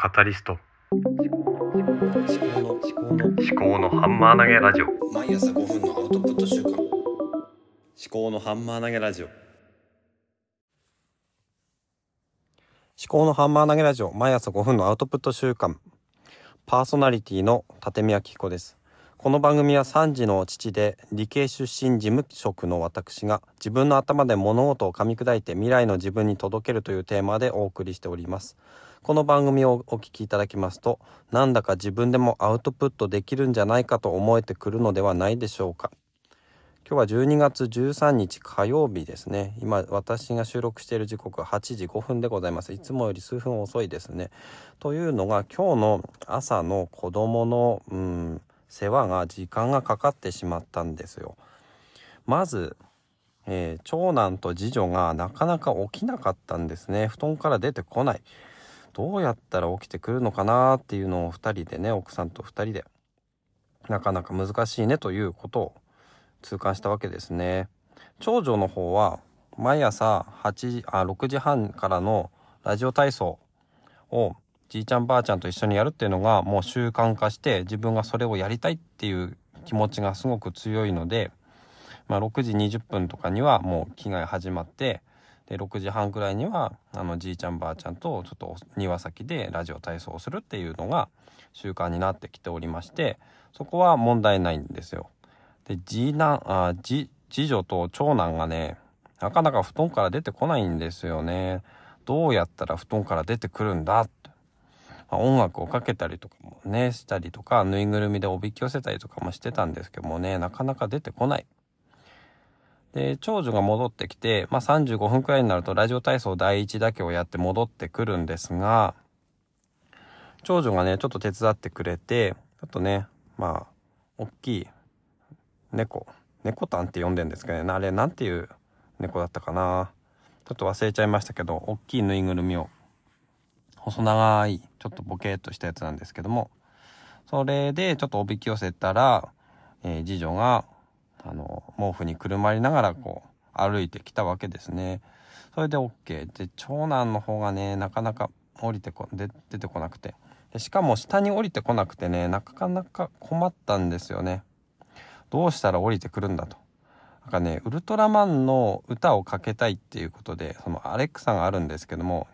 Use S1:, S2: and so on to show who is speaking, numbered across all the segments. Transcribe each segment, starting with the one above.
S1: カタリスト。
S2: 思考の思考の
S1: 思考のハンマー投げラジオ。
S2: 毎朝5分のアウトプット週間思考のハンマー投げラジオ。思考のハンマー投げラジオ毎朝5分のアウトプット週間パーソナリティの立見明彦ですこの番組は3児の父で理系出身事務職の私が自分の頭で物事を噛み砕いて未来の自分に届けるというテーマでお送りしております。この番組をお聞きいただきますとなんだか自分でもアウトプットできるんじゃないかと思えてくるのではないでしょうか。今日は12月13日火曜日ですね。今私が収録している時刻は8時5分でございます。いつもより数分遅いですね。というのが今日の朝の子供のうん世話が時間がかかってしまったんですよ。まず、えー、長男と次女がなかなか起きなかったんですね。布団から出てこない。どうやったら起きてくるのかなっていうのを2人でね、奥さんと2人で、なかなか難しいねということを痛感したわけですね。長女の方は、毎朝8時、あ、6時半からのラジオ体操をじいちゃんばあちゃんと一緒にやるっていうのがもう習慣化して自分がそれをやりたいっていう気持ちがすごく強いので、まあ、6時20分とかにはもう着替え始まってで6時半くらいにはあのじいちゃんばあちゃんとちょっと庭先でラジオ体操をするっていうのが習慣になってきておりましてそこは問題ないんですよ。で次男あ次次女と長男がねなかなか布団から出てこないんですよね。どうやったら布団から出てくるんだってまあ、音楽をかけたりとかもね、したりとか、ぬいぐるみでおびき寄せたりとかもしてたんですけどもね、なかなか出てこない。で、長女が戻ってきて、まあ、35分くらいになるとラジオ体操第1だけをやって戻ってくるんですが、長女がね、ちょっと手伝ってくれて、ちょっとね、まあ、大きい猫、猫たんって呼んでんですけどね、あれなんていう猫だったかな。ちょっと忘れちゃいましたけど、大きいぬいぐるみを細長いちょっとボケっとしたやつなんですけどもそれでちょっとおびき寄せたら、えー、次女があの毛布にくるまりながらこう歩いてきたわけですね。それで OK で長男の方がねなかなか降りてこで出てこなくて。でしかも下に降りてこなくてねなかなか困ったんですよね。どうしたら降りてくるんだと。なんかねウルトラマンの歌をかけたいっていうことでそのアレックサがあるんですけども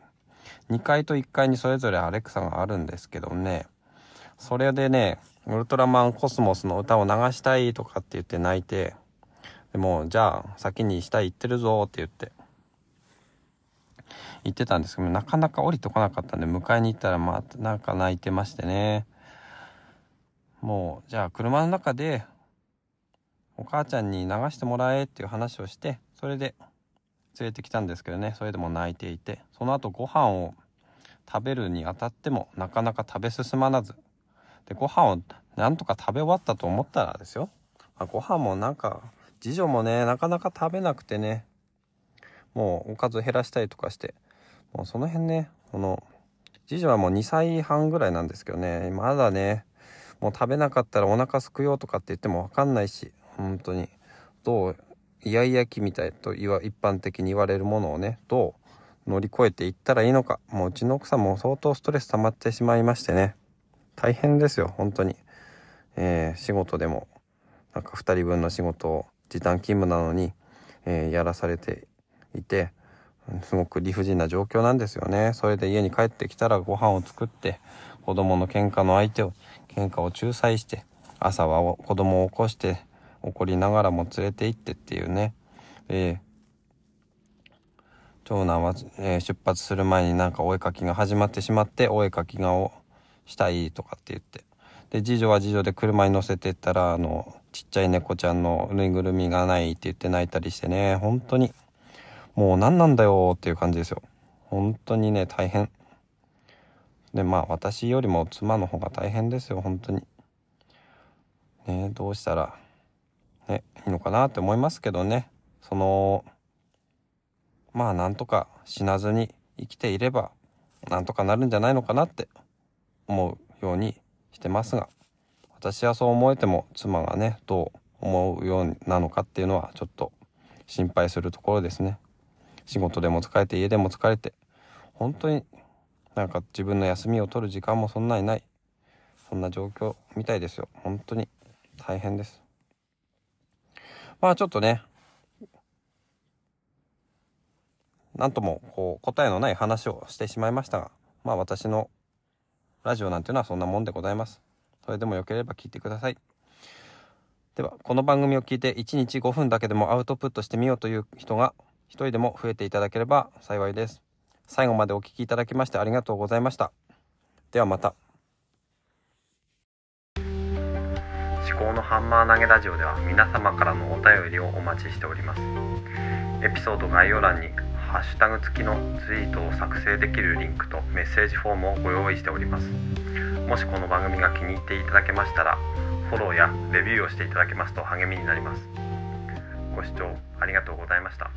S2: 2階と1階にそれぞれアレクサがあるんですけどね、それでね、ウルトラマンコスモスの歌を流したいとかって言って泣いて、でも、じゃあ、先に下行ってるぞって言って、言ってたんですけど、なかなか降りてこなかったんで、迎えに行ったら、まあ、なんか泣いてましてね。もう、じゃあ、車の中で、お母ちゃんに流してもらえっていう話をして、それで、連れてきたんですけどねそれでも泣いていてその後ご飯を食べるにあたってもなかなか食べ進まず。でご飯をなんとか食べ終わったと思ったらですよ、まあ、ご飯もなんか次女もねなかなか食べなくてねもうおかず減らしたりとかしてもうその辺ねこの次女はもう2歳半ぐらいなんですけどねまだねもう食べなかったらお腹すくよとかって言っても分かんないし本当にどうイヤイヤ期みたいと一般的に言われるものをねどう乗り越えていったらいいのか。もううちの奥さんも相当ストレス溜まってしまいましてね。大変ですよ本当に、えー、仕事でも。なんか2人分の仕事を時短勤務なのに、えー、やらされていてすごく理不尽な状況なんですよね。それで家に帰ってきたらご飯を作って子供の喧嘩の相手を喧嘩を仲裁して朝は子供を起こして怒りながらも連れて行ってっていうね、え、長男は、えー、出発する前になんかお絵かきが始まってしまってお絵かきがをしたいとかって言って。で次女は次女で車に乗せてったらあのちっちゃい猫ちゃんのぬいぐるみがないって言って泣いたりしてね。本当にもう何なんだよっていう感じですよ。本当にね大変。でまあ私よりも妻の方が大変ですよ本当に。ねどうしたら。ね、いいのかなって思いますけどね。そのまあなんとか死なずに生きていればなんとかなるんじゃないのかなって思うようにしてますが私はそう思えても妻がねどう思うようなのかっていうのはちょっと心配するところですね。仕事でも疲れて家でも疲れて本当になんか自分の休みを取る時間もそんなにない。そんな状況みたいですよ。本当に大変です。まあちょっとねなんともこう答えのない話をしてしまいましたがまあ私のラジオなんていうのはそんなもんでございます。それでもよければ聞いてください。ではこの番組を聞いて1日5分だけでもアウトプットしてみようという人が一人でも増えていただければ幸いです。最後までお聞きいただきましてありがとうございました。ではまた。
S1: 思考のハンマー投げラジオでは皆様からのお便りをお待ちしております。エピソード概要欄にハッシュタグ付きのツイートを作成できるリンクとメッセージフォームをご用意しております。もしこの番組が気に入っていただけましたらフォローやレビューをしていただけますと励みになります。ご視聴ありがとうございました。